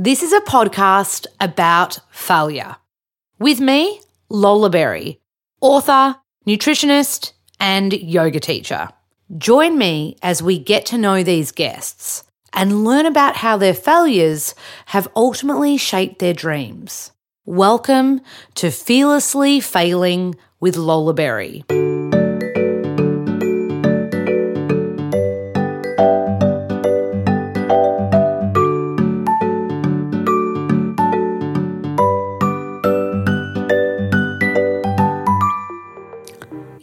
This is a podcast about failure. With me, Lola Berry, author, nutritionist, and yoga teacher. Join me as we get to know these guests and learn about how their failures have ultimately shaped their dreams. Welcome to Fearlessly Failing with Lola Berry.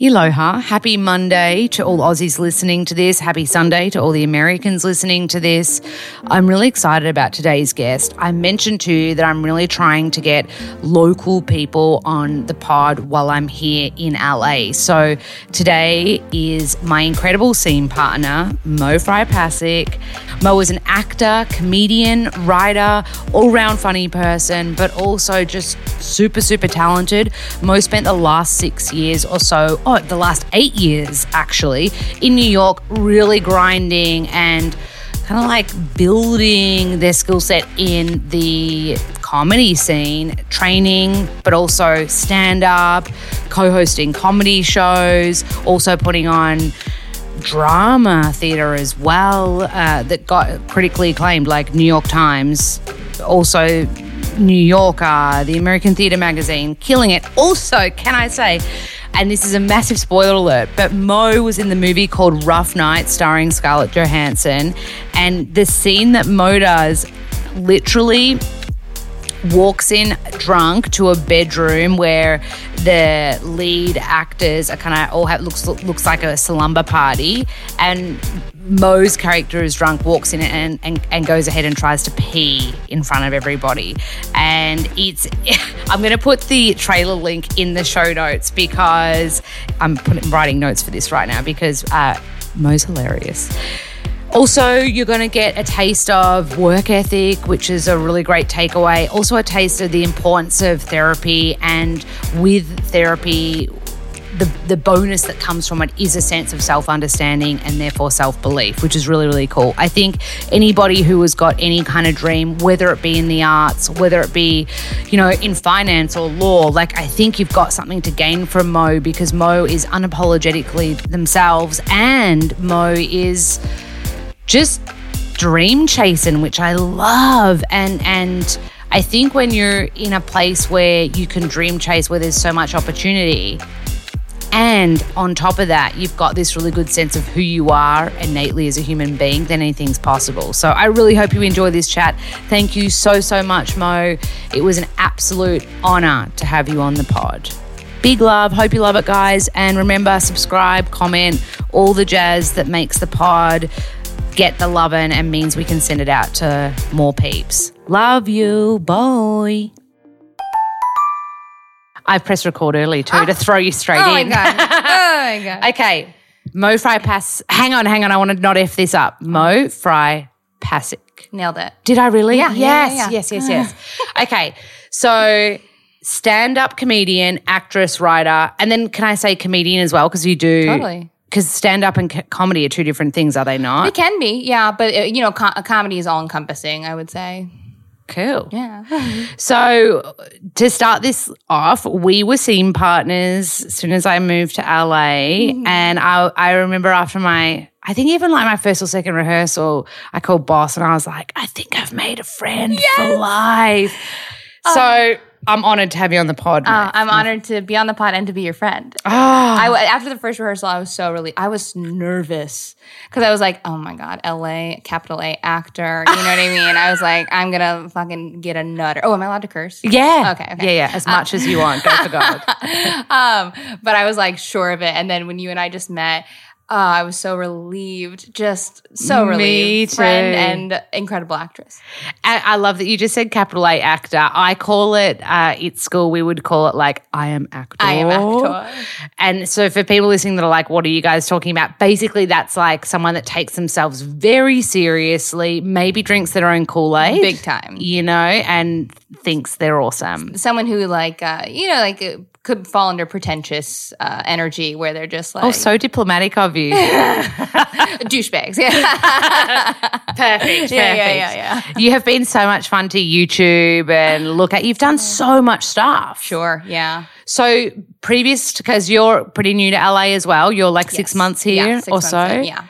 Aloha. Happy Monday to all Aussies listening to this. Happy Sunday to all the Americans listening to this. I'm really excited about today's guest. I mentioned to you that I'm really trying to get local people on the pod while I'm here in LA. So today is my incredible scene partner, Mo Fry Pasic. Mo is an actor, comedian, writer, all round funny person, but also just super, super talented. Mo spent the last six years or so, the last eight years actually, in New York, really grinding and kind of like building their skill set in the comedy scene, training, but also stand up, co hosting comedy shows, also putting on drama theater as well uh, that got critically acclaimed, like New York Times, also New Yorker, the American Theatre Magazine, killing it. Also, can I say, and this is a massive spoiler alert, but Mo was in the movie called Rough Night starring Scarlett Johansson. And the scene that Mo does literally walks in drunk to a bedroom where the lead actors are kind of all have looks looks like a slumber party and Mo's character is drunk, walks in and, and, and goes ahead and tries to pee in front of everybody. And it's, I'm going to put the trailer link in the show notes because I'm putting, writing notes for this right now because uh, Mo's hilarious. Also, you're going to get a taste of work ethic, which is a really great takeaway. Also, a taste of the importance of therapy. And with therapy, the, the bonus that comes from it is a sense of self understanding and therefore self belief, which is really, really cool. I think anybody who has got any kind of dream, whether it be in the arts, whether it be, you know, in finance or law, like I think you've got something to gain from Mo because Mo is unapologetically themselves and Mo is just dream chasing, which I love. And, and, I think when you're in a place where you can dream chase, where there's so much opportunity, and on top of that, you've got this really good sense of who you are innately as a human being, then anything's possible. So I really hope you enjoy this chat. Thank you so, so much, Mo. It was an absolute honor to have you on the pod. Big love. Hope you love it, guys. And remember, subscribe, comment, all the jazz that makes the pod get the loving and means we can send it out to more peeps. Love you. Bye. I pressed record early too oh. to ah. throw you straight oh in. My God. Oh my God. okay. Mo Fry Pass. Hang on, hang on. I want to not F this up. Mo Fry Pasic. Nailed it. Did I really? Yeah. Yes, yeah, yeah, yes, yes, yes. okay. So stand up comedian, actress, writer, and then can I say comedian as well? Because you do. Totally. Because stand up and co- comedy are two different things, are they not? It can be, yeah. But, uh, you know, co- comedy is all encompassing, I would say. Cool. Yeah. so to start this off, we were scene partners as soon as I moved to LA. Mm-hmm. And I, I remember after my, I think even like my first or second rehearsal, I called boss and I was like, I think I've made a friend yes! for life. Um, so I'm honored to have you on the pod. Uh, I'm honored to be on the pod and to be your friend. Oh. I, after the first rehearsal, I was so really, I was nervous because I was like, oh my God, LA, capital A actor. You know what I mean? I was like, I'm going to fucking get a nutter. Oh, am I allowed to curse? Yeah. Okay. okay. Yeah, yeah. As much uh, as you want. Go for God. um, but I was like sure of it. And then when you and I just met, Oh, I was so relieved, just so Me relieved. Too. Friend and incredible actress. And I love that you just said capital A actor. I call it uh, at school. We would call it like I am actor. I am actor. And so for people listening that are like, what are you guys talking about? Basically, that's like someone that takes themselves very seriously. Maybe drinks their own Kool Aid, big time. You know, and thinks they're awesome. someone who like uh, you know like uh, could fall under pretentious uh, energy where they're just like Oh, so diplomatic of you. douchebags. Yeah. Perfect. Yeah, yeah, yeah, yeah. You have been so much fun to YouTube and look at. You've done so much stuff. sure. Yeah. So previous, because you're pretty new to LA as well. You're like six months here Yeah, six or months so. in, yeah.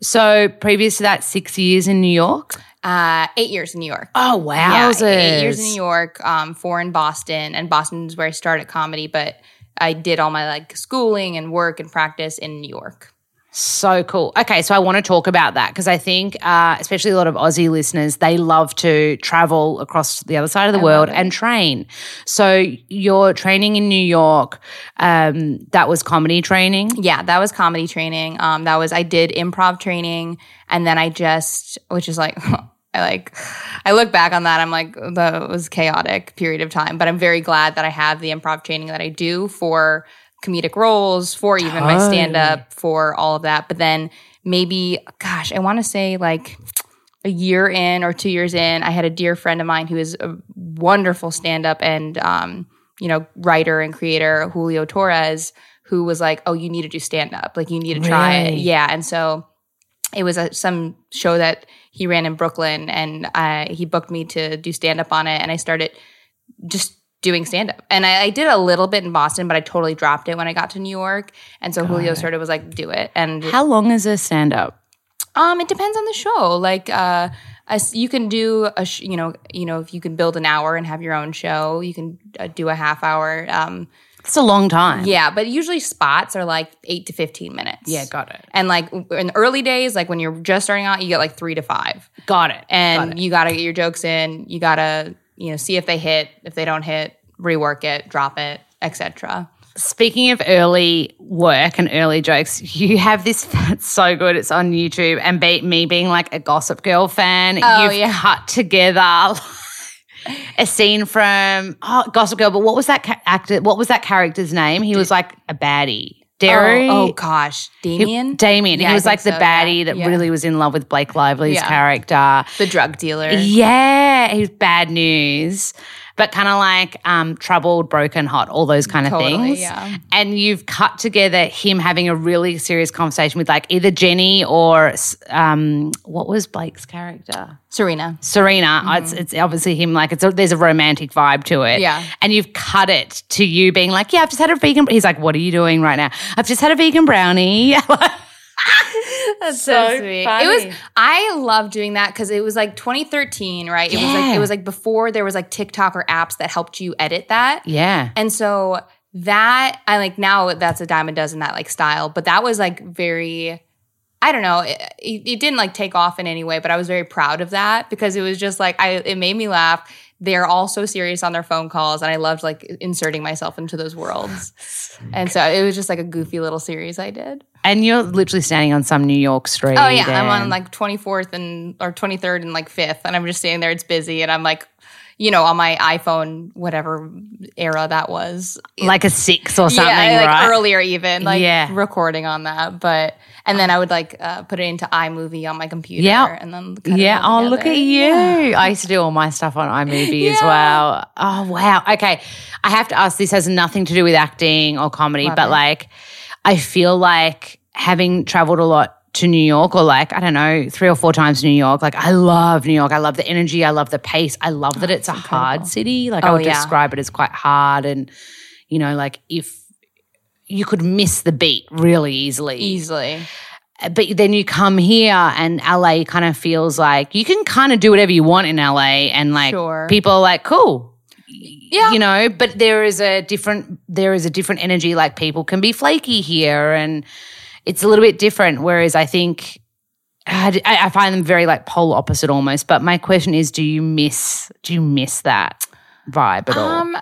So previous to that, six years in New York. Uh, eight years in New York. Oh wow! Yeah, eight years in New York, um, four in Boston, and Boston is where I started comedy. But I did all my like schooling and work and practice in New York. So cool. Okay, so I want to talk about that because I think, uh, especially a lot of Aussie listeners, they love to travel across the other side of the world and train. So you're training in New York. Um, that was comedy training. Yeah, that was comedy training. Um, that was I did improv training, and then I just, which is like. I like, I look back on that. I'm like, that was chaotic period of time, but I'm very glad that I have the improv training that I do for comedic roles, for even my stand up, for all of that. But then maybe, gosh, I want to say like a year in or two years in, I had a dear friend of mine who is a wonderful stand up and, um, you know, writer and creator, Julio Torres, who was like, oh, you need to do stand up. Like, you need to try it. Yeah. And so it was a, some show that he ran in Brooklyn and I, he booked me to do stand up on it. And I started just doing stand up. And I, I did a little bit in Boston, but I totally dropped it when I got to New York. And so Julio sort of was like, do it. And How long is a stand up? um, it depends on the show. Like, uh, as you can do a, sh- you know, you know, if you can build an hour and have your own show, you can uh, do a half hour. Um, It's a long time. yeah, but usually spots are like eight to fifteen minutes. Yeah, got it. And like in the early days, like when you're just starting out, you get like three to five, Got it. and Got it. you got to get your jokes in. You got to, you know, see if they hit. If they don't hit, rework it, drop it, etc. Speaking of early work and early jokes, you have this. It's so good. It's on YouTube, and be, me being like a Gossip Girl fan, Oh, you've yeah. cut together a scene from oh, Gossip Girl. But what was that ca- actor? What was that character's name? He was like a baddie. Derry. Oh, oh gosh, Damien, Damien. Yeah, he was like the so, yeah. baddie that Yeah. really was in love with Blake Lively's Yeah. character. the drug dealer. Yeah, he's bad news, but kind of like um, troubled, broken, hot, all those kind of Totally, things. yeah. And you've cut together him having a really serious conversation with like either Jenny or um, what was Blake's character? Serena. Serena. It's, it's obviously him. Like it's a, there's a romantic vibe to it. Mm-hmm. Yeah. And you've cut it to you being like, yeah, I've just had a vegan. He's like, what are you doing right now? I've just had a vegan brownie. That's so sweet. funny. It was. I love doing that because it was like 2013, right? It was like Yeah. it was like before there was like TikTok or apps that helped you edit that. yeah. And so that I like now that's a dime a dozen that like style, but that was like very. I don't know. It, it, it didn't like take off in any way, but I was very proud of that because it was just like I. It made me laugh. They're all so serious on their phone calls, and I loved like inserting myself into those worlds. and so it was just like a goofy little series I did. And you're literally standing on some New York street. Oh yeah, I'm on like 24th and or 23rd and like 5th, and I'm just standing there. It's busy, and I'm like, you know, on my iPhone, whatever era that was, like a six or something, yeah, like right? earlier even, like Yeah. recording on that. But and then I would like uh, put it into iMovie on my computer, Yeah. and then Yeah. all Oh, look at you. I used to do all my stuff on iMovie as well. Oh, wow. Okay. I have to ask this has nothing to do with acting or comedy, Love but it. like, I feel like having traveled a lot to New York or like, I don't know, three or four times New York, like, I love New York. I love the energy. I love the pace. I love that oh, it's a hard city. Like, I Oh, would yeah. describe it as quite hard. And, you know, like, if you could miss the beat really easily easily. Uh, but then you come here and LA kind of feels like you can kind of do whatever you want in LA and like Sure. people are like cool Yeah. you know but there is a different there is a different energy like people can be flaky here and it's a little bit different whereas I think I, I find them very like polar opposite almost but my question is do you miss do you miss that vibe at all Um,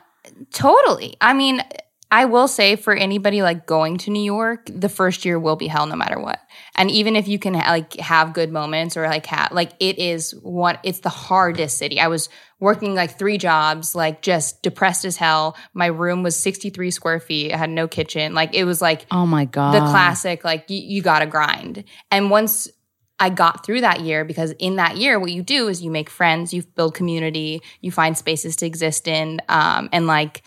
totally. I mean, I will say for anybody like going to New York, the first year will be hell no matter what. And even if you can like have good moments or like have like it is one it's the hardest city. I was working like three jobs, like just depressed as hell. My room was 63 square feet. I had no kitchen. Like it was like oh my god the classic like you, you gotta grind and once I got through that year because in that year, what you do is you make friends, you build community, you find spaces to exist in, um, and like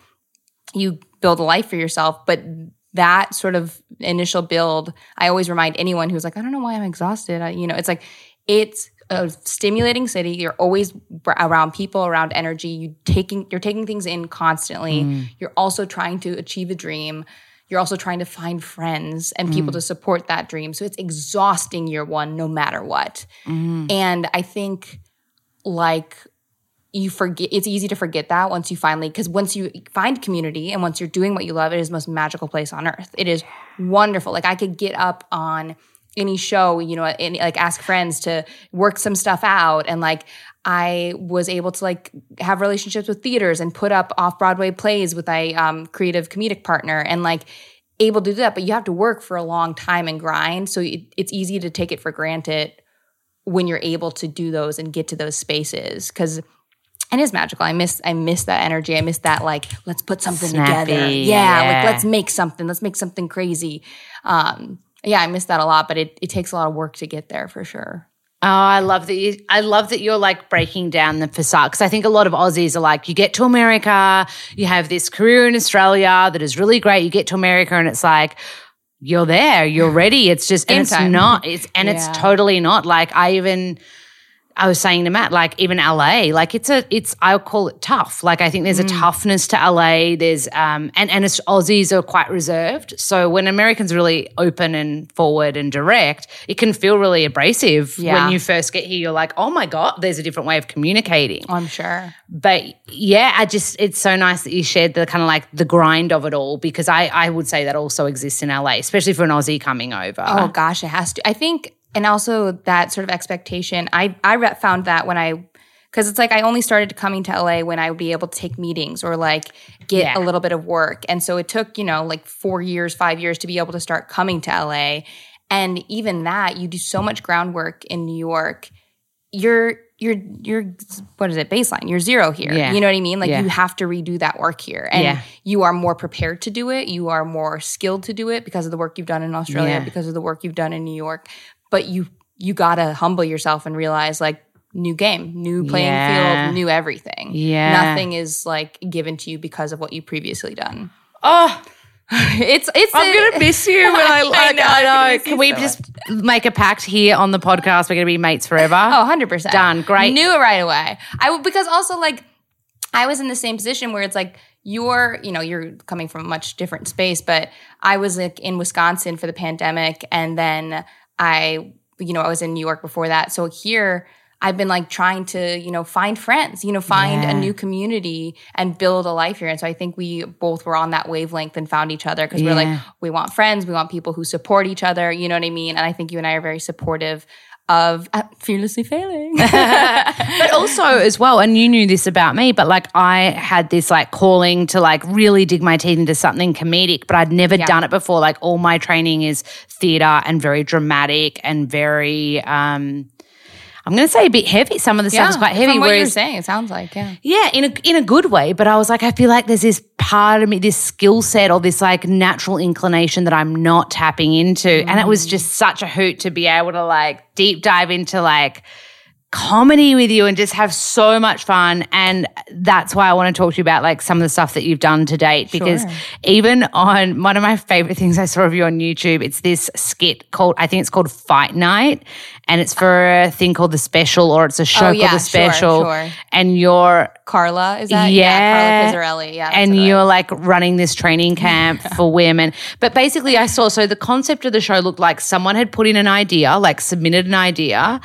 you build a life for yourself. But that sort of initial build, I always remind anyone who's like, I don't know why I'm exhausted. I, you know, it's like, it's a stimulating city. You're always around people, around energy. You taking, you're taking things in constantly. Mm. You're also trying to achieve a dream. You're also trying to find friends and people mm. to support that dream. So it's exhausting year one, no matter what. Mm. And I think like you forget it's easy to forget that once you finally because once you find community and once you're doing what you love it is the most magical place on earth it is wonderful like i could get up on any show you know any, like ask friends to work some stuff out and like i was able to like have relationships with theaters and put up off broadway plays with a um, creative comedic partner and like able to do that but you have to work for a long time and grind so it, it's easy to take it for granted when you're able to do those and get to those spaces because and it is magical. I miss I miss that energy. I miss that like let's put something Snappy, together. Yeah, yeah, like let's make something. Let's make something crazy. Um, yeah, I miss that a lot, but it, it takes a lot of work to get there for sure. Oh, I love that you I love that you're like breaking down the facade because I think a lot of Aussies are like, you get to America, you have this career in Australia that is really great. You get to America and it's like, you're there, you're ready. It's just and it's not. It's and yeah. it's totally not. Like I even I was saying to Matt, like even LA, like it's a, it's I'll call it tough. Like I think there's a mm. toughness to LA. There's um and and Aussies are quite reserved. So when Americans are really open and forward and direct, it can feel really abrasive. Yeah. When you first get here, you're like, oh my god, there's a different way of communicating. I'm sure. But yeah, I just it's so nice that you shared the kind of like the grind of it all because I I would say that also exists in LA, especially for an Aussie coming over. Oh gosh, it has to. I think and also that sort of expectation i i found that when i because it's like i only started coming to la when i would be able to take meetings or like get yeah. a little bit of work. And so it took you know like four years five years to be able to start coming to la and even that you do so much groundwork in new york you're you're you're what is it baseline? You're zero here. Yeah. you know what i mean? Like yeah. you have to redo that work here. And yeah. you are more prepared to do it. You are more skilled to do it because of the work you've done in australia because of the work you've done in new york but you you gotta humble yourself and realize like new game, new playing yeah. field, new everything. Yeah. Nothing is like given to you because of what you previously done. Oh, it's it's. I'm gonna miss you when I like. I know. I know. Can we so just much. make a pact here on the podcast? We're gonna be mates forever. Oh, 100 percent. Done. Great. Knew it right away. I because also like I was in the same position where it's like you're you know you're coming from a much different space, but I was like in Wisconsin for the pandemic, and then I, you know, I was in New York before that. So here, I've been like trying to, you know, find friends, you know, find yeah. a new community and build a life here. And so I think we both were on that wavelength and found each other because yeah. we're like, we want friends, we want people who support each other, you know what I mean? And I think you and I are very supportive of uh, fearlessly failing. but also as well, and you knew this about me, but like I had this like calling to like really dig my teeth into something comedic, but I'd never yeah. done it before. Like all my training is theater and very dramatic and very um I'm going to say a bit heavy. Some of the stuff is quite heavy. From what whereas, you're saying, it sounds like yeah, yeah, in a in a good way. But I was like, I feel like there's this part of me, this skill set or this like natural inclination that I'm not tapping into, mm. and it was just such a hoot to be able to like deep dive into like comedy with you and just have so much fun. And that's why I want to talk to you about like some of the stuff that you've done to date. Because sure. even on one of my favorite things I saw of you on YouTube, it's this skit called, I think it's called Fight Night. And it's for a thing called The Special or it's a show oh, yeah, called The Special. Sure, sure. And you're Carla, is that? Yeah. yeah Carla Pizzarelli. Yeah. And you're like running this training camp for women. But basically, I saw, so the concept of the show looked like someone had put in an idea, like submitted an idea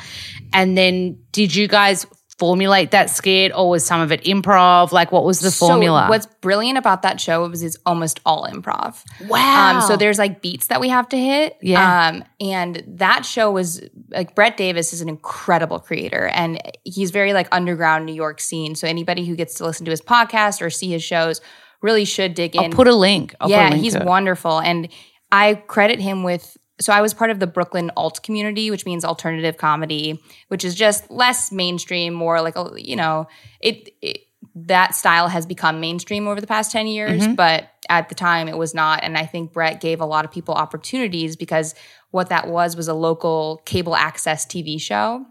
and then did you guys formulate that skit or was some of it improv? Like what was the formula? So what's brilliant about that show was it's almost all improv. Wow. Um, so there's like beats that we have to hit. Yeah. Um, and that show was like Brett Davis is an incredible creator and he's very like underground New York scene. So anybody who gets to listen to his podcast or see his shows really should dig in. I'll put a link. I'll yeah, a link he's wonderful. And I credit him with so I was part of the Brooklyn alt community, which means alternative comedy, which is just less mainstream, more like a, you know, it, it that style has become mainstream over the past 10 years, mm-hmm. but at the time it was not. And I think Brett gave a lot of people opportunities because what that was was a local cable access TV show.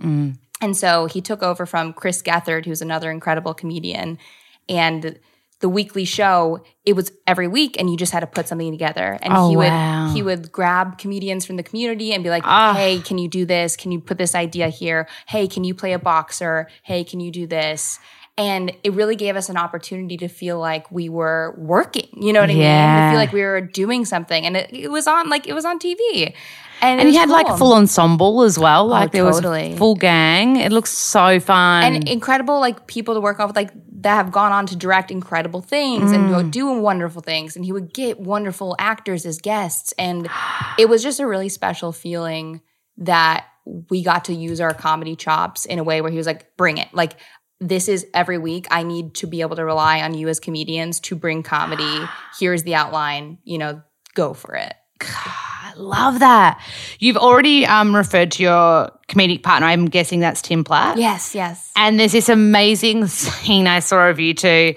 And so he took over from Chris Gethard, who's another incredible comedian. And the weekly show, it was every week, and you just had to put something together. And Oh, he would wow. he would grab comedians from the community and be like, Ah. "Hey, can you do this? Can you put this idea here? Hey, can you play a boxer? Hey, can you do this?" And it really gave us an opportunity to feel like we were working. You know what I mean? Yeah. To feel like we were doing something, and it, it was on like it was on TV. And, And was you had like cool. a full ensemble as well. Like there was totally. a full gang. It looks so fun. and incredible like people to work off with like that have gone on to direct incredible things and Mm. go do wonderful things. And he would get wonderful actors as guests. And it was just a really special feeling that we got to use our comedy chops in a way where he was like bring it. Like this is every week. I need to be able to rely on you as comedians to bring comedy. Here's the outline. You know go for it I love that. You've already um, referred to your comedic partner. I'm guessing that's Tim Platt. yes yes And there's this amazing scene I saw of you two.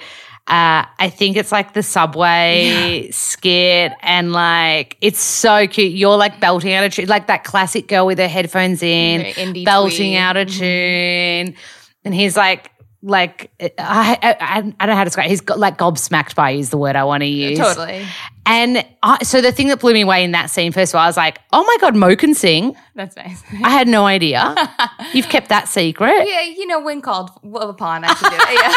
Uh, I think it's like the subway skit, and like it's so cute. You're like belting out a tune, like that classic girl with her headphones in, indie belting out a tune, and he's like, like I, I, I don't know how to describe. It. He's got like gobsmacked by you is the word I want to use. totally And I, so the thing that blew me away in that scene, first of all, I was like, oh my god, Mo can sing. that's nice I had no idea. You've kept that secret. yeah you know when called upon i should do it yeah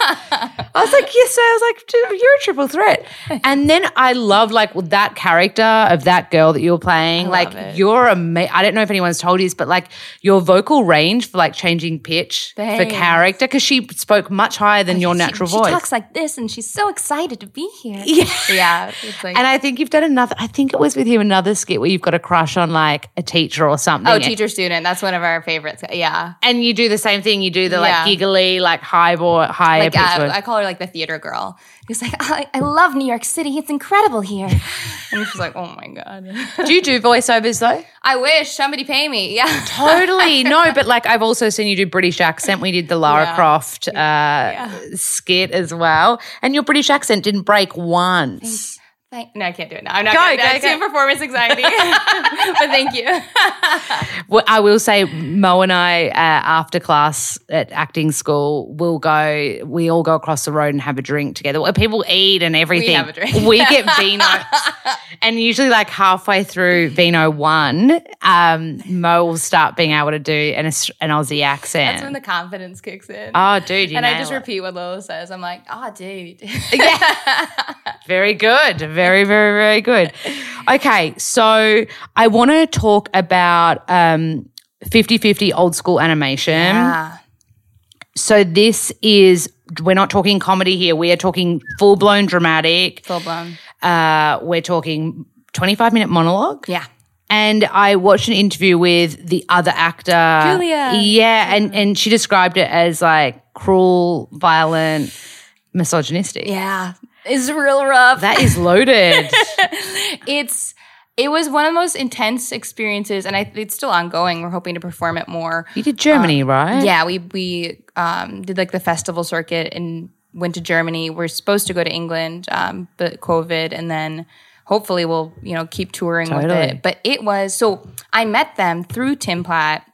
I was like, yes, sir. I was like, you're a triple threat. And then I love like that character of that girl that you were playing. I like it. you're amazing. I don't know if anyone's told you this, but like your vocal range for like changing pitch Thanks. for character, because she spoke much higher than your She- natural she, voice. talks like this, and she's so excited to be here. Yeah. yeah. Like, and I think you've done another. I think it was with you another skit where you've got a crush on like a teacher or something. oh, teacher student. That's one of our favorites. Yeah. And you do the same thing. You do the like Yeah. giggly, like high boy, high Like uh. I call her like the theater girl. He's like, I, I love New York City. It's incredible here. And she's like, oh my god. do you do voiceovers though? I wish somebody pay me. Yeah. totally no but like i've also seen you do british accent we did the lara Yeah. croft uh, skit as well and your british accent didn't break once Thank- no, I can't do it now. I'm not Go, going go, to go. performance anxiety. but thank you. well, i will say mo and i uh, after class at acting school we'll go we all go across the road and have a drink together Well, people eat and everything We have a drink. we get vino and usually like halfway through vino one um, mo will start being able to do an, an aussie accent That's when the confidence kicks in. oh dude you and I just it. repeat what Lola says. I'm like, oh, dude. Very good. Very, very, very good. Okay, so I want to talk about um 50-50 old school animation. yeah. So this is we're not talking comedy here. We are talking full-blown dramatic. Full blown. Uh we're talking 25 minute monologue. Yeah. And I watched an interview with the other actor, Julia. Yeah, and and she described it as like cruel, violent, misogynistic. Yeah. It's real rough. That is loaded. it's it was one of the most intense experiences and I, it's still ongoing we're hoping to perform it more you did Germany, right? yeah we we um, did like the festival circuit and went to germany we're supposed to go to england um, but covid and then hopefully we'll you know keep touring with it but it was so i met them through tim platt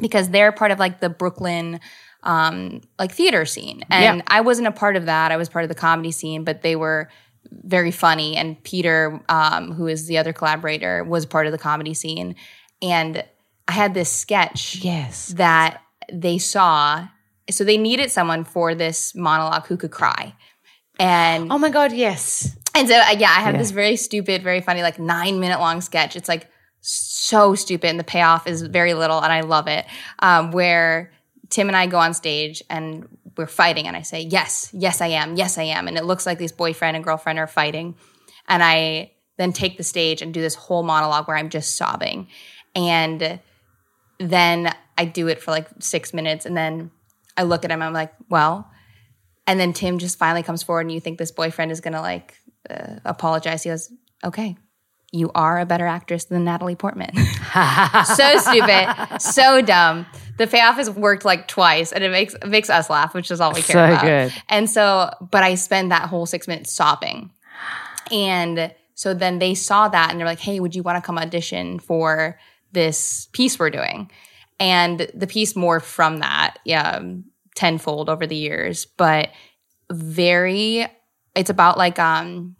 because they're part of like the brooklyn um, like theater scene and Yeah. i wasn't a part of that i was part of the comedy scene but they were very funny and peter um, who is the other collaborator was part of the comedy scene and i had this sketch Yes. that they saw so they needed someone for this monologue who could cry and Oh my god, yes. and so uh, yeah i have Yeah. this very stupid very funny like nine minute long sketch it's like so stupid and the payoff is very little and i love it um, where tim and i go on stage and we're fighting and i say yes yes i am yes i am and it looks like this boyfriend and girlfriend are fighting and i then take the stage and do this whole monologue where i'm just sobbing and then I do it for like six minutes and then I look at him. I'm like, well, and then Tim just finally comes forward and you think this boyfriend is gonna like uh, apologize. He goes, okay, you are a better actress than Natalie Portman. so stupid, so dumb. The payoff has worked like twice, and it makes it makes us laugh, which is all we care So about. good. And so, but I spend that whole six minutes sobbing, and So then they saw that and they're like, hey, would you want to come audition for this piece we're doing? And the piece morphed from that yeah, tenfold over the years, but very, it's about like, um,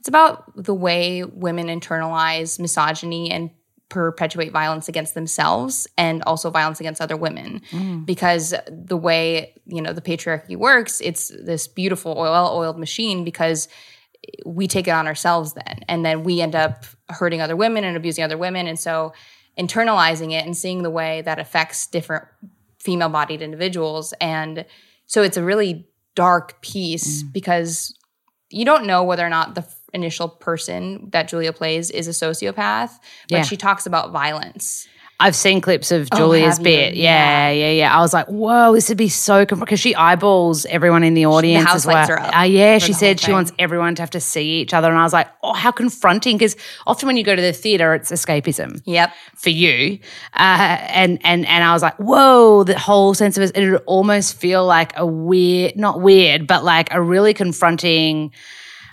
it's about the way women internalize misogyny and perpetuate violence against themselves and also violence against other women mm. because the way you know the patriarchy works it's this beautiful oil oiled machine because we take it on ourselves then and then we end up hurting other women and abusing other women and so internalizing it and seeing the way that affects different female bodied individuals and so it's a really dark piece mm. because you don't know whether or not the initial person that Julia plays is a sociopath, but Yeah. she talks about violence. I've seen clips of Oh, Julia's bit. Yeah, yeah, yeah. I was like, whoa, this would be so because she eyeballs everyone in the audience house as well. lights are up Uh, yeah, she said she wants everyone to have to see each other, and I was like, oh, how confronting! Because often when you go to the theater, it's escapism Yep. for you, uh, and and and I was like, whoa, the whole sense of it. It would almost feel like a weird, not weird, but like a really confronting.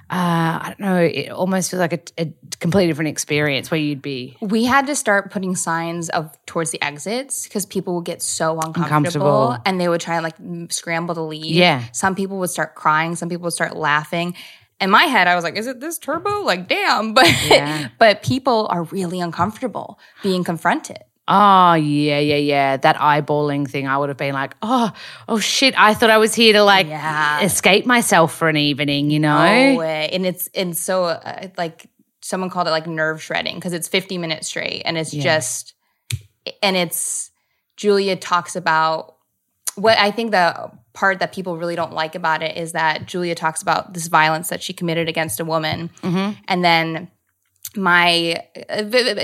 Uh, I don't know. It almost feels like a, a completely different experience where you'd be We had to start putting signs of towards the exits because people would get so uncomfortable, Uncomfortable. and they would try and like scramble to leave. Yeah. Some people would start crying. Some people would start laughing. In my head, I was like, "Is it this turbo? Like, damn!" But Yeah. but people are really uncomfortable being confronted. Oh yeah, yeah, yeah. That eyeballing thing, I would have been like, oh, oh shit. I thought I was here to like Yeah. escape myself for an evening, you know? No way. And it's and so uh, like someone called it like nerve shredding because it's 50 minutes straight and it's just and it's Julia talks about what I think the part that people really don't like about it is that Julia talks about this violence that she committed against a woman and then my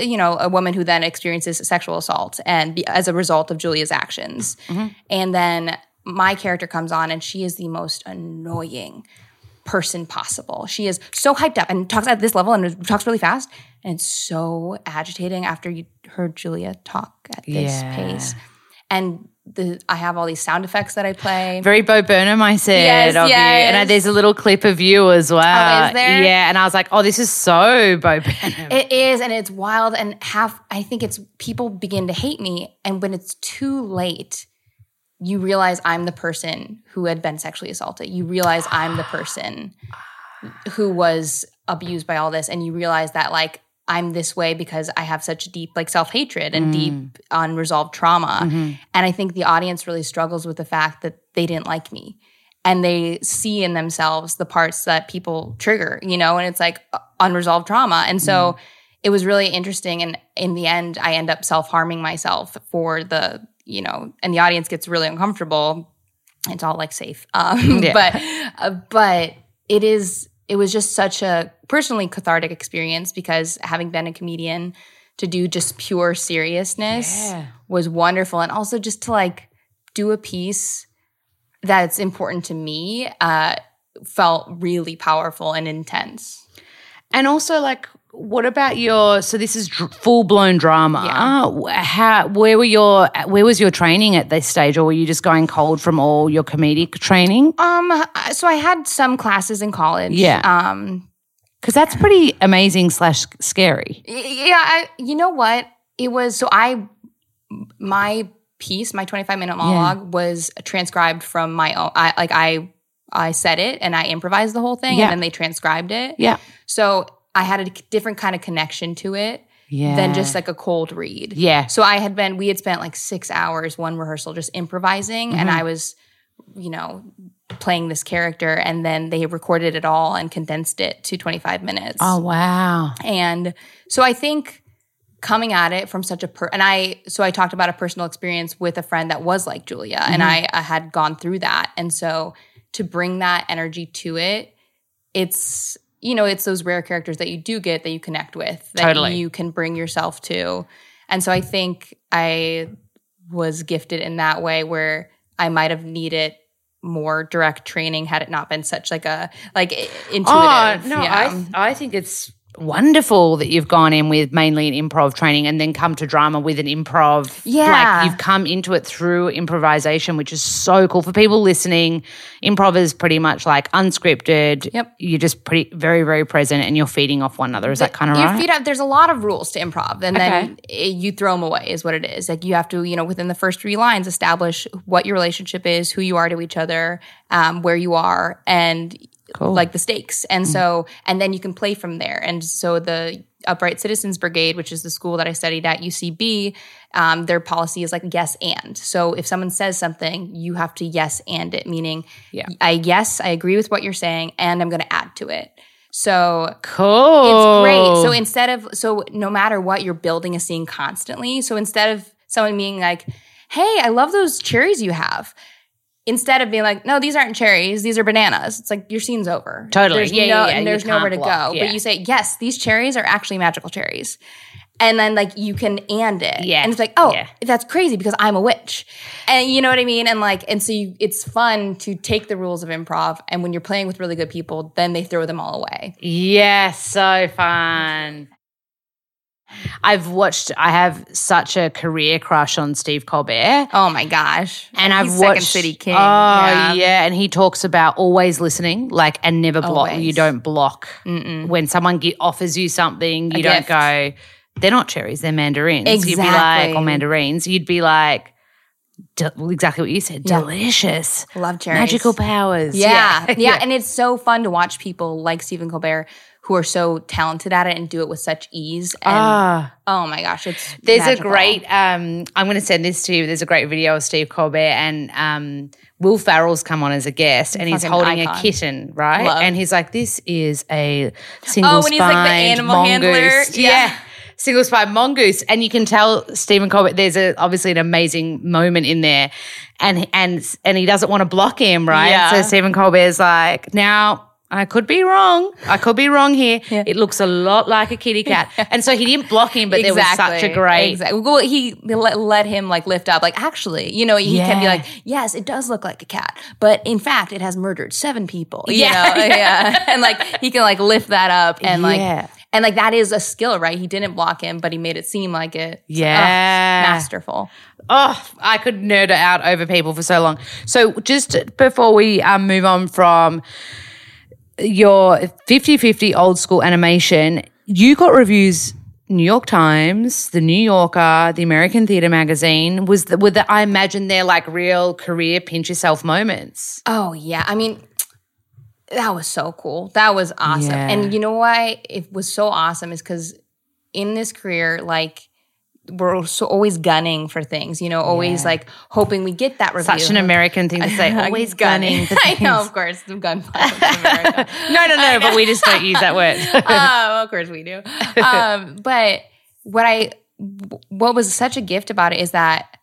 you know a woman who then experiences sexual assault and be, as a result of Julia's actions mm-hmm. and then my character comes on and she is the most annoying person possible. She is so hyped up and talks at this level and talks really fast. And it's so agitating after you heard Julia talk at this Yeah. pace. And the I have all these sound effects that I play. Very Bo Burnham, I said Yes, of you. And yes. there's a little clip of you as well. Oh, is there? Yeah. And I was like, oh, this is so Bo Burnham. It is, and it's wild. And half, I think it's people begin to hate me. And when it's too late, you realize I'm the person who had been sexually assaulted. You realize I'm the person who was abused by all this. And you realize that, like, I'm this way because I have such deep, like, self hatred and deep unresolved trauma. And I think the audience really struggles with the fact that they didn't like me. And they see in themselves the parts that people trigger, you know, and it's like uh, unresolved trauma. And so it was really interesting. And in the end, I end up self harming myself for the, you know, and the audience gets really uncomfortable. It's all like safe. Um, Yeah. But, uh, but it is, it was just such a personally cathartic experience because having been a comedian to do just pure seriousness Yeah. was wonderful. And also just to like do a piece that's important to me uh, felt really powerful and intense. And also, like, what about your? So this is dr- full blown drama. Yeah. How? Where were your? Where was your training at this stage, or were you just going cold from all your comedic training? Um, so I had some classes in college. Yeah. Um, Because that's pretty amazing slash scary. yeah, I, you know what? It was so I my piece, my 25 minute monologue was transcribed from my own I like I I said it and I improvised the whole thing Yeah. and then they transcribed it. Yeah. So I had a different kind of connection to it Yeah. than just like a cold read. yeah. So I had been, we had spent like six hours, one rehearsal, just improvising, and Mm-hmm. I was, you know, playing this character, and then they recorded it all and condensed it to 25 minutes. Oh wow. And so I think coming at it from such a per and I so I talked about a personal experience with a friend that was like Julia and Mm-hmm. I, I had gone through that. And so to bring that energy to it, it's you know, it's those rare characters that you do get that you connect with, that Totally. you can bring yourself to. And so I think I was gifted in that way where I might have needed more direct training had it not been such like a like intuitive. Oh no, yeah. I I think it's wonderful that you've gone in with mainly an improv training and then come to drama with an improv. Yeah. Like you've come into it through improvisation, which is so cool. For people listening, improv is pretty much like unscripted. Yep. You're just pretty, very, very present and you're feeding off one another. Is that kind of right? feet up. There's a lot of rules to improv, and then Okay. it- you throw them away. Is what it is. Like you have to, you know, within the first three lines, establish what your relationship is, who you are to each other, um, where you are, and Cool. like the stakes. And so, and then you can play from there. And so the Upright Citizens Brigade, which is the school that I studied at UCB, um, their policy is like yes and. So if someone says something, you have to yes and it, meaning Yeah. I yes, I agree with what you're saying, and I'm going to add to it. So cool. it's great. So instead of so no matter what, you're building a scene constantly. So instead of someone being like, "Hey, I love those cherries you have," instead of being like, "No, these aren't cherries; these are bananas," it's like your scene's over. Totally. There's Yeah, no, yeah, yeah. and there's nowhere to block. go. Yeah. But you say, "Yes, these cherries are actually magical cherries." And then like you can and it. Yeah. And it's like, oh, Yeah. that's crazy because I'm a witch. And you know what I mean? And like, and so you, it's fun to take the rules of improv and when you're playing with really good people, then they throw them all away. Yes, so fun. I've watched, I have such a career crush on Steve Colbert. Oh my gosh. And I've He's watched Second City King. Oh yeah. and he talks about always listening, like and never block. Always. You don't block when someone ge- offers you something. You A don't gift. go. They're not cherries. They're mandarins. You'd be like, Exactly. or mandarins. You'd be like, exactly what you said. Yeah. Delicious, Love cherries. magical powers. Yeah. yeah. And it's so fun to watch people like Stephen Colbert who are so talented at it and do it with such ease. And Ah. oh my gosh, it's There's magical. a great. Um, I'm going to send this to you. There's a great video of Steve Colbert and um, Will Ferrell's come on as a guest, and he's holding a kitten, right? Love. And he's like, "This is a single Oh, when he's like the animal handler? mongoose." Yeah. Single spine mongoose, and you can tell Stephen Colbert. There's a obviously an amazing moment in there, and and and he doesn't want to block him, right? Yeah. So Stephen Colbert's like, now I could be wrong. I could be wrong here. It looks a lot like a kitty cat, and so he didn't block him, but there was such a great Exactly. Well, he let, let him like lift up, like actually, you know, he can be like, yes, it does look like a cat, but in fact, it has murdered seven people. You Yeah, know? yeah, and like he can like lift that up and like. Yeah. And like that is a skill, right? He didn't block him, but he made it seem like it. Yeah. masterful. Oh, I could nerd out over people for so long. So, just before we um, move on from your 50 50 old school animation, you got reviews. New York Times, the New Yorker, the American Theater Magazine was the, were the, I imagine they're like real career pinch yourself moments. Oh yeah, I mean, that was so cool. That was awesome. Yeah. And you know why it was so awesome is because in this career, like we're so always gunning for things. You know, always Yeah. like hoping we get that review. Such an American thing to say, always gunning. for I know, of course, the gun America. No, no, no, but we just don't use that word. oh, of course we do. Um, but what I what was such a gift about it is that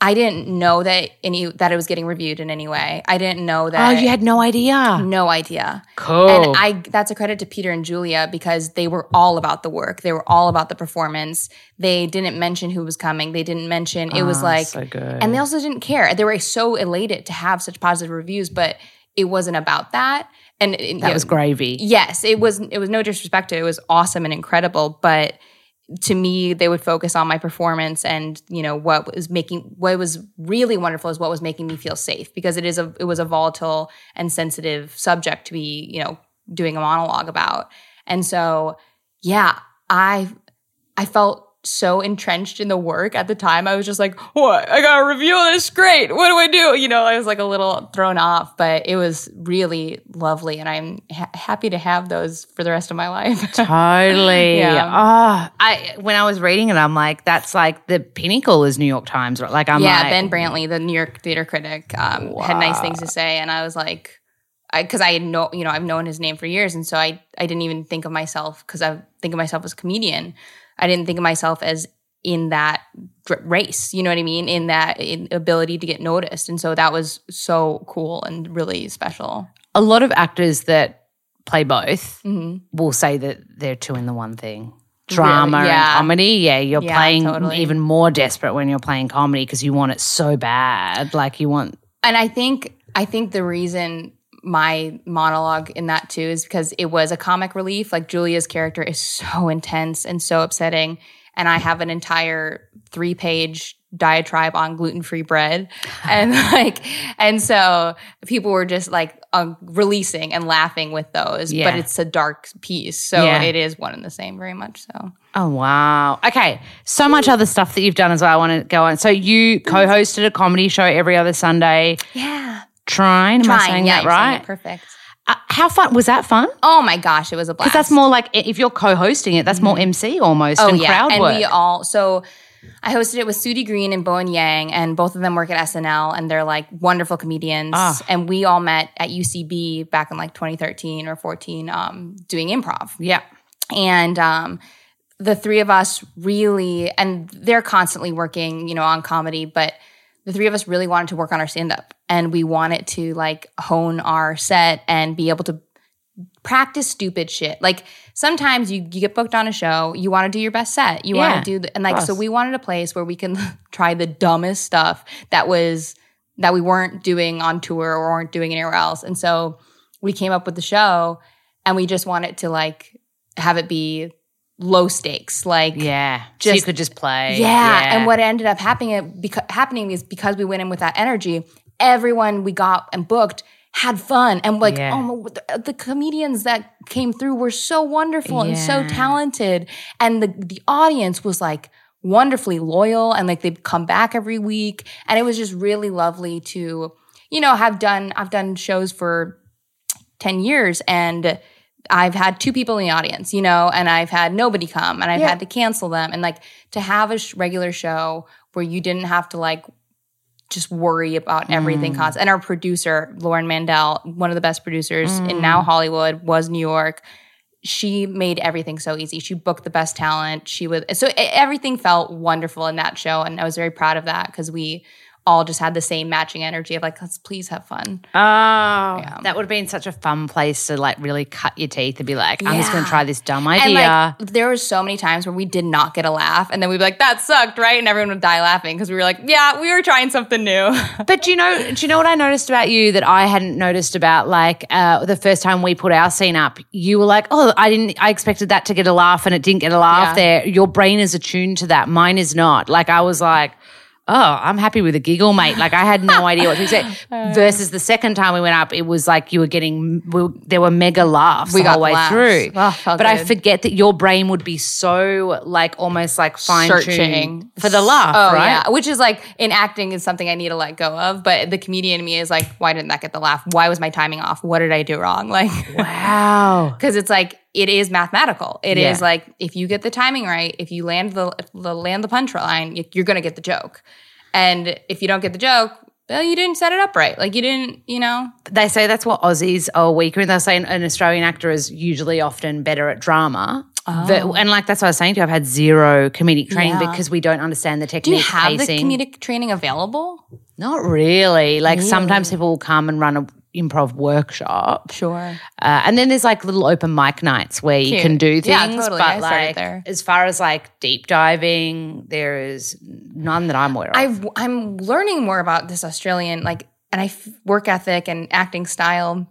I didn't know that any that it was getting reviewed in any way. I didn't know that. oh, you had no idea. no idea. Cool. And I that's a credit to Peter and Julia because they were all about the work. They were all about the performance. They didn't mention who was coming. They didn't mention it was Oh, like so good. and they also didn't care. They were so elated to have such positive reviews, but it wasn't about that. And it, that was gravy. Yes, it was it was no disrespect to it. It was awesome and incredible, but to me they would focus on my performance and you know what was making what was really wonderful is what was making me feel safe because it is a it was a volatile and sensitive subject to be you know doing a monologue about. And so yeah i i felt so entrenched in the work at the time i was just like what i got a review of this great what do i do you know i was like a little thrown off but it was really lovely and i'm ha- happy to have those for the rest of my life Totally. Yeah. Oh, I when I was reading it, I'm like, that's like the pinnacle is New York Times. right? Like I'm yeah, like, Ben Brantley, the New York theater critic, um, had nice things to say, and I was like, because I, know, you know, I've known his name for years, and so I, I didn't even think of myself because I think of myself as a comedian. I didn't think of myself as in that race. You know what I mean? In that in ability to get noticed, and so that was so cool and really special. a lot of actors that play both hmm will say that they're two in the one thing. Drama Yeah. and comedy. Yeah, you're Yeah, playing totally. even more desperate when you're playing comedy because you want it so bad. Like you want and I think I think the reason my monologue in that too is because it was a comic relief. Like Julia's character is so intense and so upsetting. And I have an entire three page diatribe on gluten free bread. And like, and so people were just like uh, releasing and laughing with those, Yeah. but it's a dark piece. So Yeah. it is one and the same very much so. Oh wow. Okay. So much other stuff that you've done as well. I want to go on. So you co-hosted a comedy show every other Sunday. Yeah. Trine, am I saying yeah, that you're saying right? perfect. Uh, how fun was that? Fun? Oh my gosh, it was a blast. Because that's more like if you're co-hosting it, that's more MC almost Oh and yeah, crowd and work. we all so. I hosted it with Sudi Green and Bowen Yang, and both of them work at SNL, and they're like wonderful comedians. Ah. And we all met at UCB back in like 2013 or 14, um, doing improv. yeah. And um, the three of us really, and they're constantly working, you know, on comedy, but the three of us really wanted to work on our stand up, and we wanted to like hone our set and be able to practice stupid shit. Like sometimes you, you get booked on a show, you want to do your best set. You Yeah, want to do the, and like so we wanted a place where we can try the dumbest stuff that was that we weren't doing on tour or weren't doing anywhere else. And so we came up with the show and we just wanted to like have it be low stakes. Like Yeah. so you Just- could just play. yeah. And what ended up happening, uh, beca- happening is because we went in with that energy, everyone we got and booked had fun. And like, Yeah. oh, my- the, the comedians that came through were so wonderful and so talented. And the, the audience was like wonderfully loyal and like they'd come back every week. And it was just really lovely to, you know, have done, I've done shows for 10 years and I've had two people in the audience, you know, and I've had nobody come and I've Yeah. had to cancel them. And like to have a sh- regular show where you didn't have to like just worry about everything Mm. constant. And our producer, Lauren Mandel, one of the best producers Mm. in now Hollywood, was New York. She made everything so easy. She booked the best talent. She was so everything felt wonderful in that show, and I was very proud of that because we all just had the same matching energy of like, let's please have fun. Oh, that would have been such a fun place to like really cut your teeth and be like, I'm just going to try this dumb And idea. like, there were so many times where we did not get a laugh, and then we'd be like, "That sucked," right? And everyone would die laughing because we were like, "Yeah, we were trying something new." But do you know? Do you know what I noticed about you that I hadn't noticed about? Like uh, the first time we put our scene up, you were like, "Oh, I didn't. I expected that to get a laugh, and it didn't get a laugh." Yeah. There, your brain is attuned to that. Mine is not. Like I was like. Oh, I'm happy with a giggle, mate. Like I had no idea what to expect. Versus the second time we went up, it was like you were getting we, there were mega laughs We the whole way laughs. through. Oh, but I forget that your brain would be so like almost like fine tuning for the laugh, Oh right? yeah, which is like in acting is something I need to let go of. But the comedian in me is like, why didn't that get the laugh? Why was my timing off? What did I do wrong? Like, Wow. because it's like it is mathematical. It is Yeah. like if you get the timing right, if you land the, the land the punchline, you- you're gonna get the joke. And if you don't get the joke, well, you didn't set it up right. Like you didn't, you know. they say that's what Aussies are weaker in. They're saying an Australian actor is usually often better at drama. But- oh. and like that's what I was saying to you, I've had zero comedic training Oh. Yeah. because we don't understand the technique. Do you have pacing. the comedic training available? Not really. Like sometimes people will come and run a improv workshop. Sure. Uh, and then there's like little open mic nights where you Cute. can do things. Yeah, totally. But like there. as far as like deep diving, there is none that I'm aware of. I've, I'm learning more about this Australian like, and I f- work ethic and acting style,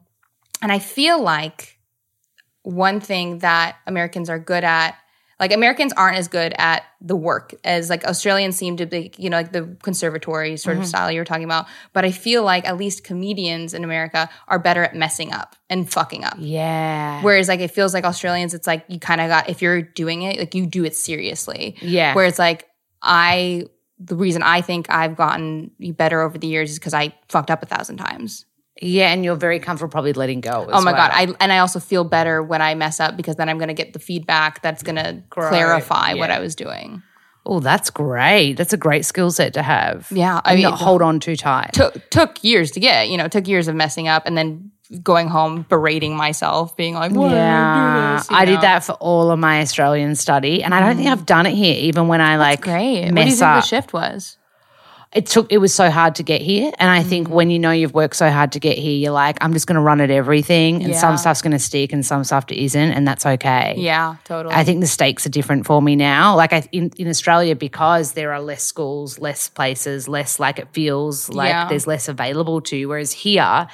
and I feel like one thing that Americans are good at, like Americans aren't as good at the work as like Australians seem to be, you know, like the conservatory sort of mm-hmm. style you were talking about. But I feel like at least comedians in America are better at messing up and fucking up. yeah. Whereas like it feels like Australians, it's like you kind of got if you're doing it, like you do it seriously. Yeah. Whereas like I the reason I think I've gotten better over the years is because I fucked up a thousand times. Yeah, and you're very comfortable probably letting go. as oh my god! I and I also feel better when I mess up because then I'm going to get the feedback that's going to clarify what. I was doing. Oh, that's great. That's a great skill set to have. Yeah, I mean, not hold on too tight. took took years to get. You know, took years of messing up and then going home berating myself, being like, "Why did I do yeah, this?" I did that for all of my Australian study, and I don't think mm. I've done it here. Even when I like Great. What do you think up, the shift was? It took. It was so hard to get here, and I Mm. think when you know you've worked so hard to get here, you're like, I'm just going to run at everything, and Yeah. some stuff's going to stick, and some stuff isn't, and that's okay. Yeah, totally. I think the stakes are different for me now. Like I, in, in Australia, because there are less schools, less places, less like it feels like Yeah. there's less available to. you. Whereas here,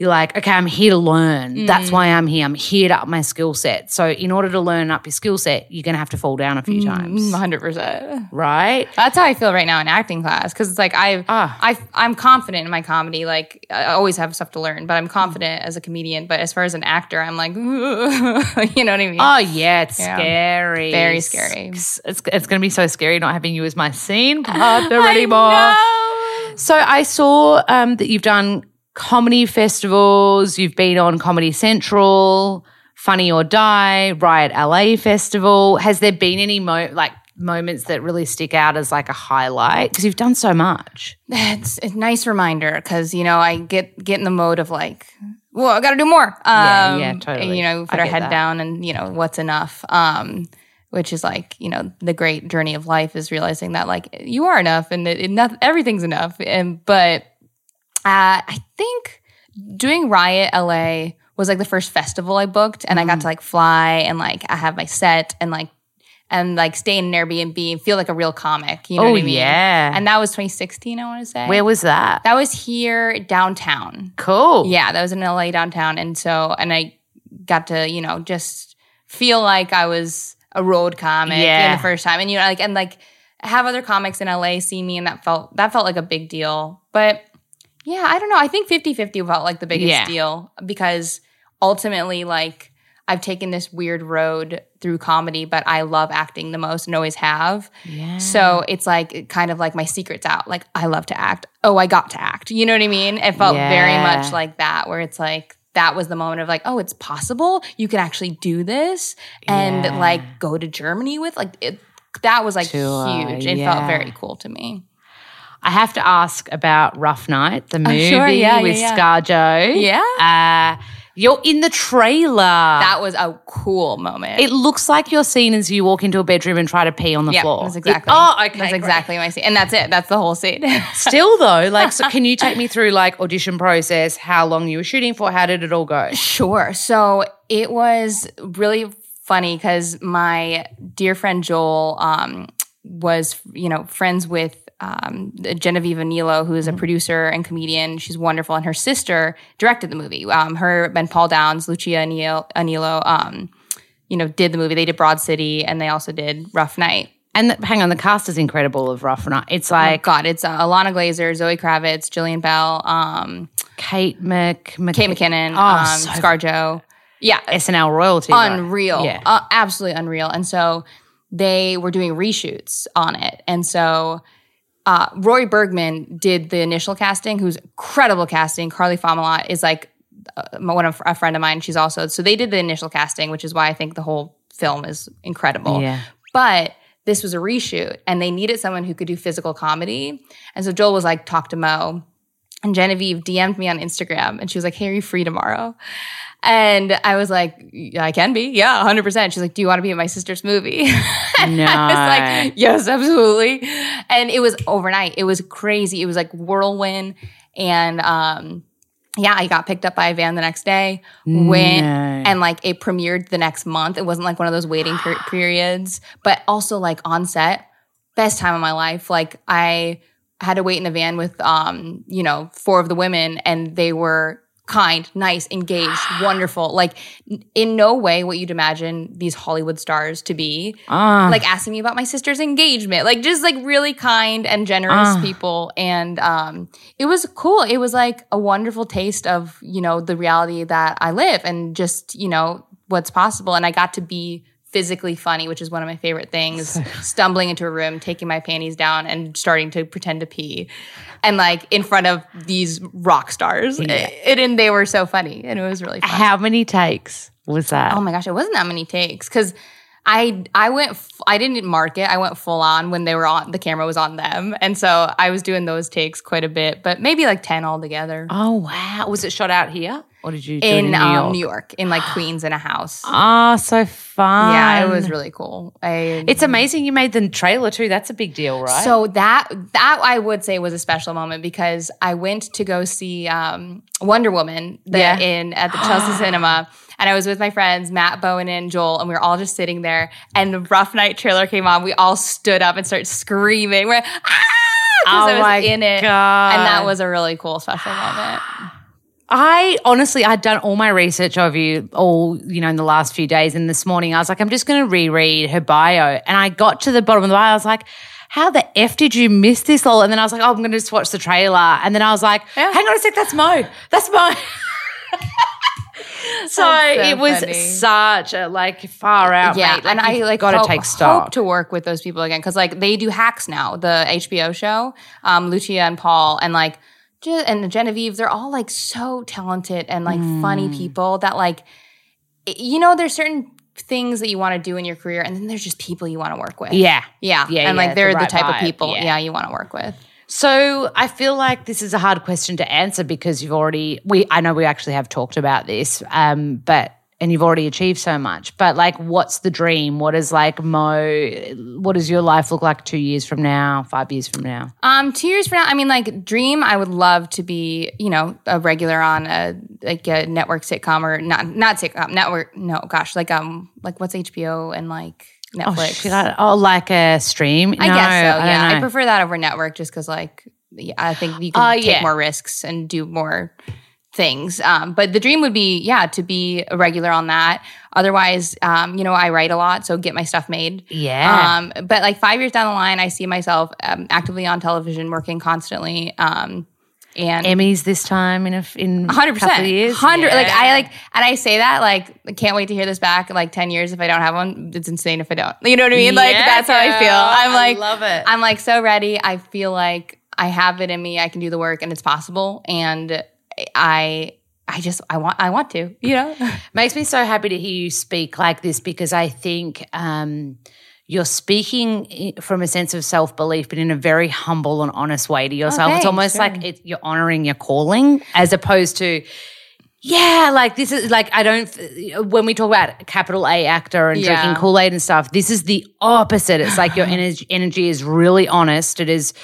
you're like, okay, I'm here to learn. That's why I'm here. I'm here to up my skill set. So in order to learn up your skill set, you're gonna have to fall down a few times, 100%. right? That's how I feel right now in acting class because it's like I, Ah. I, I'm confident in my comedy. Like I always have stuff to learn, but I'm confident as a comedian. But as far as an actor, I'm like, you know what I mean? Oh yeah, it's Yeah. scary. Very scary. It's, it's, it's going to be so scary not having you as my scene partner I anymore. know. So I saw um, that you've done comedy festivals. You've been on Comedy Central, Funny or Die, Riot LA Festival. Has there been any mo- like moments that really stick out as like a highlight? Because you've done so much. It's a nice reminder because you know I get get in the mode of like, well, I got to do more. Um, Yeah, yeah, and, totally. you know, put I our head that. down and you know what's enough. Um, which is like you know the great journey of life is realizing that like you are enough and it, it not, everything's enough. And but uh, I think doing Riot LA was like the first festival I booked, and I Mm. got to like fly and like I have my set and like and like stay in an Airbnb and feel like a real comic. You know oh what I mean? yeah. And that was 2016, I want to say. Where was that? that was here downtown. cool. Yeah, that was in LA downtown. And so, and I got to, you know, just feel like I was a road comic Yeah. the first time. And, you know, like, and like have other comics in LA see me and that felt, that felt like a big deal. But yeah, I don't know. I think 50 50 felt like the biggest Yeah. deal because ultimately, like, I've taken this weird road through comedy, but I love acting the most and always have. Yeah. So it's like kind of like my secret's out. Like I love to act. Oh, I got to act. You know what I mean? It felt very much like that, where it's like that was the moment of like, oh, it's possible. You can actually do this and Yeah. like go to Germany with like it. That was like huge. It yeah. felt very cool to me. I have to ask about Rough Night, the movie Oh, sure, yeah, with yeah. ScarJo. Yeah. Uh, you're in the trailer. That was a cool moment. it looks like your scene as you walk into a bedroom and try to pee on the yeah, floor. that's exactly. It- oh, okay. That's great. exactly my scene, and that's it. That's the whole scene. Still though, like, so can you take me through like audition process? How long you were shooting for? How did it all go? Sure. So it was really funny because my dear friend Joel um, was, you know, friends with um, Genevieve Aniello, who is a producer and comedian. She's wonderful, and her sister directed the movie. Um, her and Paul Downs, Lucia Aniello, Aniello um, you know, did the movie. They did Broad City, and they also did Rough Night. And the, hang on, the cast is incredible of Rough Night. It's Oh like God, it's uh, Ilana Glazer, Zoe Kravitz, Jillian Bell, um, Kate Mc, Mc Kate McKinnon, Oh, um, so ScarJo. Yeah, SNL royalty. right? unreal, Yeah. uh, absolutely unreal. And so they were doing reshoots on it, and so uh, Rory Bergman did the initial casting, who's incredible casting. Carly Famalot is like uh, one of a friend of mine. She's also so they did the initial casting, which is why I think the whole film is incredible. Yeah. But this was a reshoot, and they needed someone who could do physical comedy. And so Joel was like, "Talk to Mo." And Genevieve DM'd me on Instagram and she was like, Hey, are you free tomorrow? And I was like, I can be. Yeah, 100%. She's like, Do you want to be in my sister's movie? and No. I was like, Yes, absolutely. And it was overnight. It was crazy. It was like whirlwind. And um, yeah, I got picked up by a van the next day, went, and like it premiered the next month. It wasn't like one of those waiting per- periods, but also like on set, best time of my life. Like I had to wait in a van with um, you know, four of the women and they were kind, nice, engaged, wonderful. Like in no way what you'd imagine these Hollywood stars to be. Ah. Like asking me about my sister's engagement. Like just like really kind and generous Ah. people. And um it was cool. It was like a wonderful taste of, you know, the reality that I live and just, you know, what's possible. And I got to be physically funny, which is one of my favorite things. Stumbling into a room, taking my panties down and starting to pretend to pee. And like in front of these rock stars. Yeah. It, and they were so funny. And it was really fun. How many takes was that? Oh my gosh, it wasn't that many takes because I I went f- I didn't mark it. I went full on when they were on the camera was on them, and so I was doing those takes quite a bit, but maybe like ten altogether. Oh wow! Was it shot out here, or did you do in in New um, York? New York, in like Queens, in a house. Oh, so fun! yeah, it was really cool. I, It's amazing you made the trailer too. That's a big deal, right? So that that I would say was a special moment because I went to go see um, Wonder Woman the, Yeah. in at the Chelsea Cinema, and I was with my friends Matt Bowen and Joel, and we were all just sitting there. And the Rough Night trailer came on. We all stood up and started screaming. We're ah! Oh I was my in it, God. and that was a really cool special moment. I honestly, I'd done all my research of you all, you know, in the last few days. And this morning, I was like, I'm just going to reread her bio. And I got to the bottom of the bio. I was like, how the F did you miss this all? And then I was like, oh, I'm going to just watch the trailer. And then I was like, Yeah. hang on a sec, that's Mo. That's Mo. so, so it was funny. such a like far out. yeah, mate. and I like got to take stock. hope to work with those people again because like they do hacks now, the HBO show, um, Lucia and Paul, and like And the Genevieve, they're all like so talented and like funny Mm. people that like you know there's certain things that you want to do in your career, and then there's just people you want to work with. yeah. yeah, Yeah, and yeah, like they're the the, type vibe, of people, yeah. yeah, you want to work with. So I feel like this is a hard question to answer because you've already we I know we actually have talked about this, um, but and you've already achieved so much. But like, what's the dream? What is like Mo? What does your life look like two years from now? Five years from now? Um, two years from now, I mean, like dream. I would love to be, you know, a regular on a like a network sitcom or not not sitcom network. No, gosh, like um, like what's HBO and like Oh, Netflix. shit, I- oh, like a stream? I No, guess so. Yeah, I, know. prefer that over network just because like yeah, I think you can Uh, take yeah. more risks and do more things. Um, but the dream would be yeah to be a regular on that. Otherwise, um, you know, I write a lot, so get my stuff made. Yeah. Um, but like five years down the line, I see myself um, actively on television, working constantly. Um, and Emmys this time in a in a hundred couple of percent, years. hundred. Like I like, and I say that like, I can't wait to hear this back. Like ten years, if I don't have one, it's insane. If I don't, you know what I mean? like Yeah, that's how I feel. I'm I like, love it. I'm like so ready. I feel like I have it in me. I can do the work, and it's possible. And I, I just, I want, I want to. You know, Makes me so happy to hear you speak like this because I think um, you're speaking from a sense of self belief, but in a very humble and honest way to yourself. it's almost sure. like it, you're honoring your calling as opposed to. Yeah, like this is like I don't. When we talk about capital A actor and Yeah. drinking Kool Aid and stuff, this is the opposite. It's like your energy, energy is really honest. It is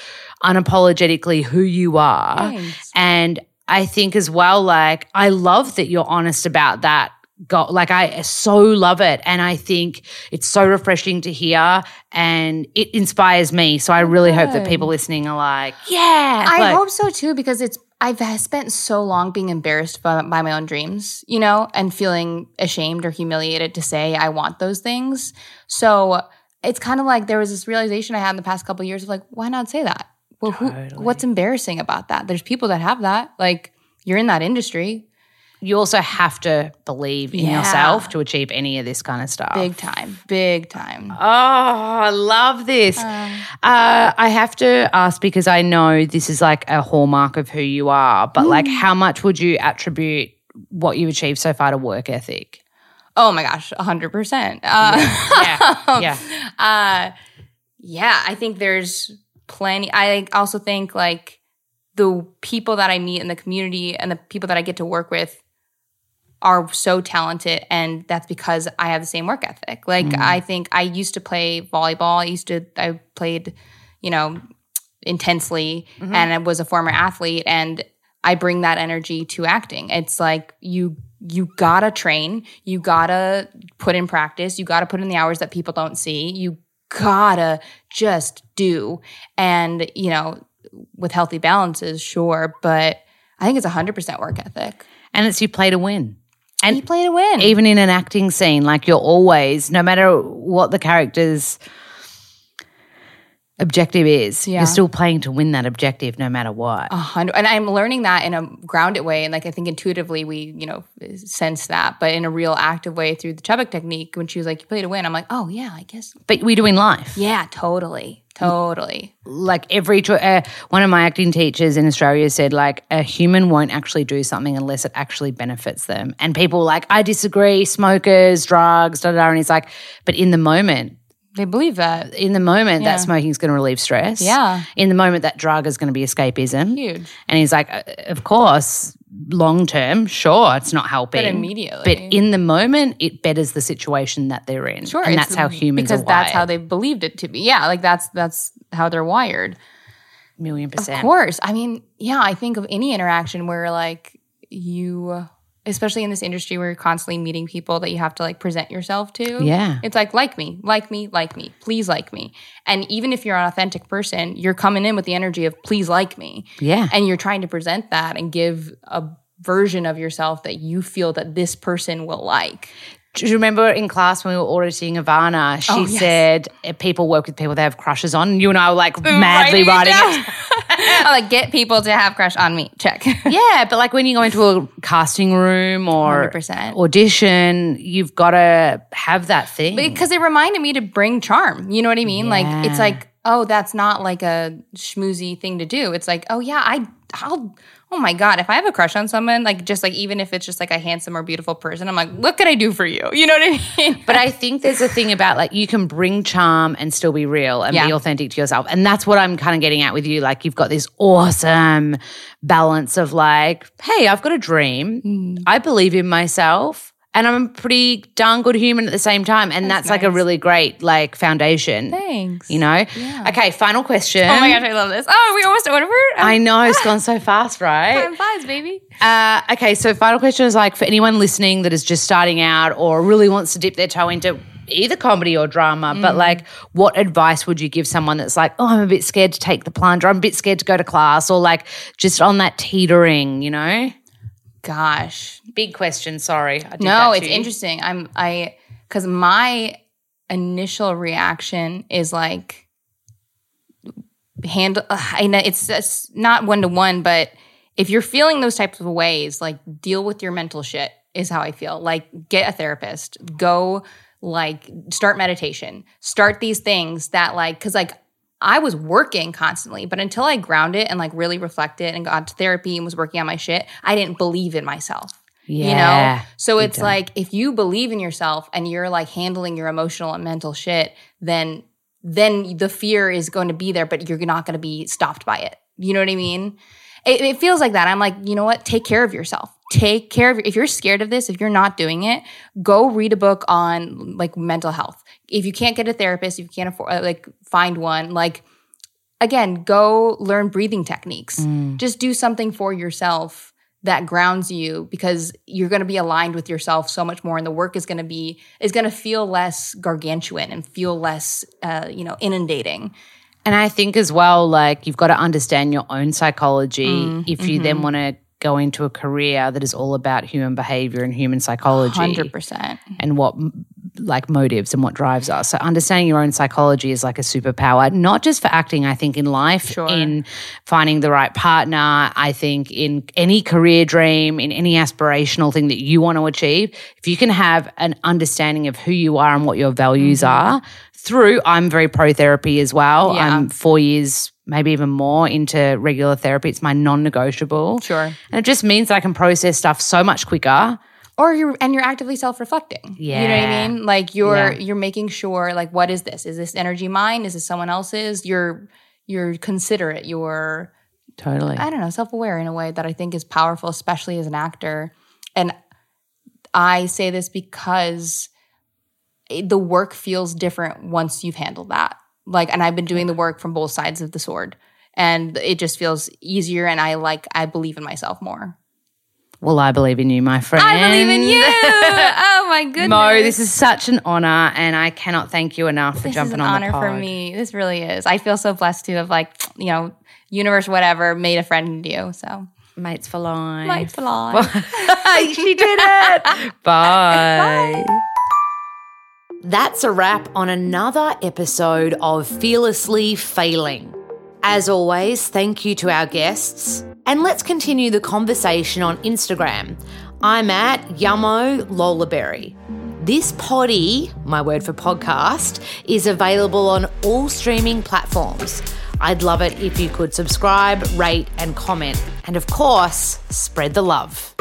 unapologetically who you are, Thanks. and I think as well, like I love that you're honest about that. Go, like I so love it, and I think it's so refreshing to hear, and it inspires me. So I really hope that people listening are like, yeah, I like- hope so too because it's. I've spent so long being embarrassed by, by my own dreams, you know, and feeling ashamed or humiliated to say I want those things. So it's kind of like there was this realization I had in the past couple of years of like, why not say that? Well, who, Totally. what's embarrassing about that? There's people that have that. Like you're in that industry, you also have to believe in Yeah. yourself to achieve any of this kind of stuff. big time, big time. Oh, I love this. Uh, I have to ask because I know this is like a hallmark of who you are, but like, how much would you attribute what you've achieved so far to work ethic? Oh my gosh, hundred percent. Uh, Yeah, yeah. uh, yeah, I think there's plenty. I also think like the people that I meet in the community and the people that I get to work with are so talented, and that's because I have the same work ethic. Like mm. I think I used to play volleyball. I used to I played, you know, intensely, mm-hmm. and I was a former athlete, and I bring that energy to acting. It's like you you gotta train, you gotta put in practice, you gotta put in the hours that people don't see, you gotta just do. And, you know, with healthy balances, sure, but I think it's hundred percent work ethic. And it's you play to win. And you play to win. even in an acting scene, like you're always, no matter what the character's objective is, Yeah. you're still playing to win that objective no matter what. A hundred, and I'm learning that in a grounded way, and like I think intuitively we, you know, sense that, but in a real active way through the Chubbuck technique. When she was like, "You play to win," I'm like, "Oh yeah, I guess, But we do in life. yeah, totally, totally." like every uh, one of my acting teachers in Australia said like a human won't actually do something unless it actually benefits them. And people were like I disagree, smokers, drugs, da da. da. And he's like, but in the moment, They believe that in the moment Yeah. that smoking is going to relieve stress. Yeah. In the moment that drug is going to be escapism. huge. And he's like, uh, of course, long term, sure, it's not helping. But immediately. But in the moment, it betters the situation that they're in. Sure, And that's how humans because are Because that's how they believed it to be. Yeah, like that's that's how they're wired. million percent. Of course. I mean, yeah, I think of any interaction where like you especially in this industry where you're constantly meeting people that you have to like present yourself to. Yeah. It's like like me, like me, like me, please like me. And even if you're an authentic person, you're coming in with the energy of please like me. Yeah. And you're trying to present that and give a version of yourself that you feel that this person will like. Do you remember in class when we were auditing Ivana? She Oh, yes. said eh, people work with people they have crushes on. And you and I were like madly writing it. I like get people to have crush on me. Check. Yeah, but like when you go into a casting room or 100%. audition, you've got to have that thing. because it reminded me to bring charm. You know what I mean? Like it's like, oh, that's not like a schmoozy thing to do. It's like, oh yeah, I I'll oh my god, if I have a crush on someone, like just like even if it's just like a handsome or beautiful person, I'm like, what can I do for you? You know what I mean? But I think there's a thing about like you can bring charm and still be real and be authentic to yourself. And that's what I'm kind of getting at with you. Like you've got this awesome balance of like, hey, I've got a dream. Mm. I believe in myself. And I'm a pretty darn good human at the same time. And that's, like a really great like foundation. Thanks. You know? Okay, final question. Oh my gosh, I love this. Oh, we almost over. I know it's gone so fast, right? Time flies, baby. Uh, okay, so final question is like for anyone listening that is just starting out or really wants to dip their toe into either comedy or drama, but like what advice would you give someone that's like, oh, I'm a bit scared to take the plunge or I'm a bit scared to go to class or like just on that teetering, you know? Gosh, Big question, sorry. I did no, it's interesting. I'm I because my initial reaction is like handle. I know it's, it's not one to one, but if you're feeling those types of ways, like deal with your mental shit is how I feel. Like get a therapist, go like start meditation, start these things that like because like. I was working constantly, but until I grounded and like really reflected and got to therapy and was working on my shit, I didn't believe in myself you know? So it's like if you believe in yourself and you're like handling your emotional and mental shit then then the fear is going to be there but you're not going to be stopped by it. You know what i mean? It, it feels like that. I'm like you know what? Take care of yourself. Take care of if you're scared of this if you're not doing it go read a book on like mental health. If you can't get a therapist if you can't afford like find one like again go learn breathing techniques. Mm. Just do something for yourself that grounds you because you're going to be aligned with yourself so much more and the work is going to be is going to feel less gargantuan and feel less uh, you know inundating And I think as well, like you've got to understand your own psychology Mm, if you mm-hmm. then want to go into a career that is all about human behavior and human psychology. 100% and what like motives and what drives us. So understanding your own psychology is like a superpower, not just for acting, I think in life, Sure. in finding the right partner, I think in any career dream, in any aspirational thing that you want to achieve, if you can have an understanding of who you are and what your values mm-hmm. are through I'm very pro therapy as well. Yeah. I'm 4 years maybe even more into regular therapy. It's my non-negotiable. Sure. And it just means that I can process stuff so much quicker. Or you're and you're actively self-reflecting yeah you know what i mean like you're Yeah. you're making sure like what is this is this energy mine is this someone else's you're you're considerate you're Totally. I don't know, self aware in a way that I think is powerful, especially as an actor. And I say this because the work feels different once you've handled that. Like, and I've been doing the work from both sides of the sword, and it just feels easier. And I like, I believe in myself more. Well, I believe in you, my friend. I believe in you. oh my goodness, Mo, this is such an honor, and I cannot thank you enough for jumping on the. this is jumping an on honor the pod. for me. This really is. I feel so blessed to have like, you know, universe, whatever, made a friend in you. So, Mates for life. might fly. she did it. Bye. That's a wrap on another episode of Fearlessly Failing. As always, thank you to our guests. And let's continue the conversation on Instagram. I'm at Yummo Lolaberry. This poddy, my word for podcast, is available on all streaming platforms. I'd love it if you could subscribe, rate, and comment. And of course, spread the love.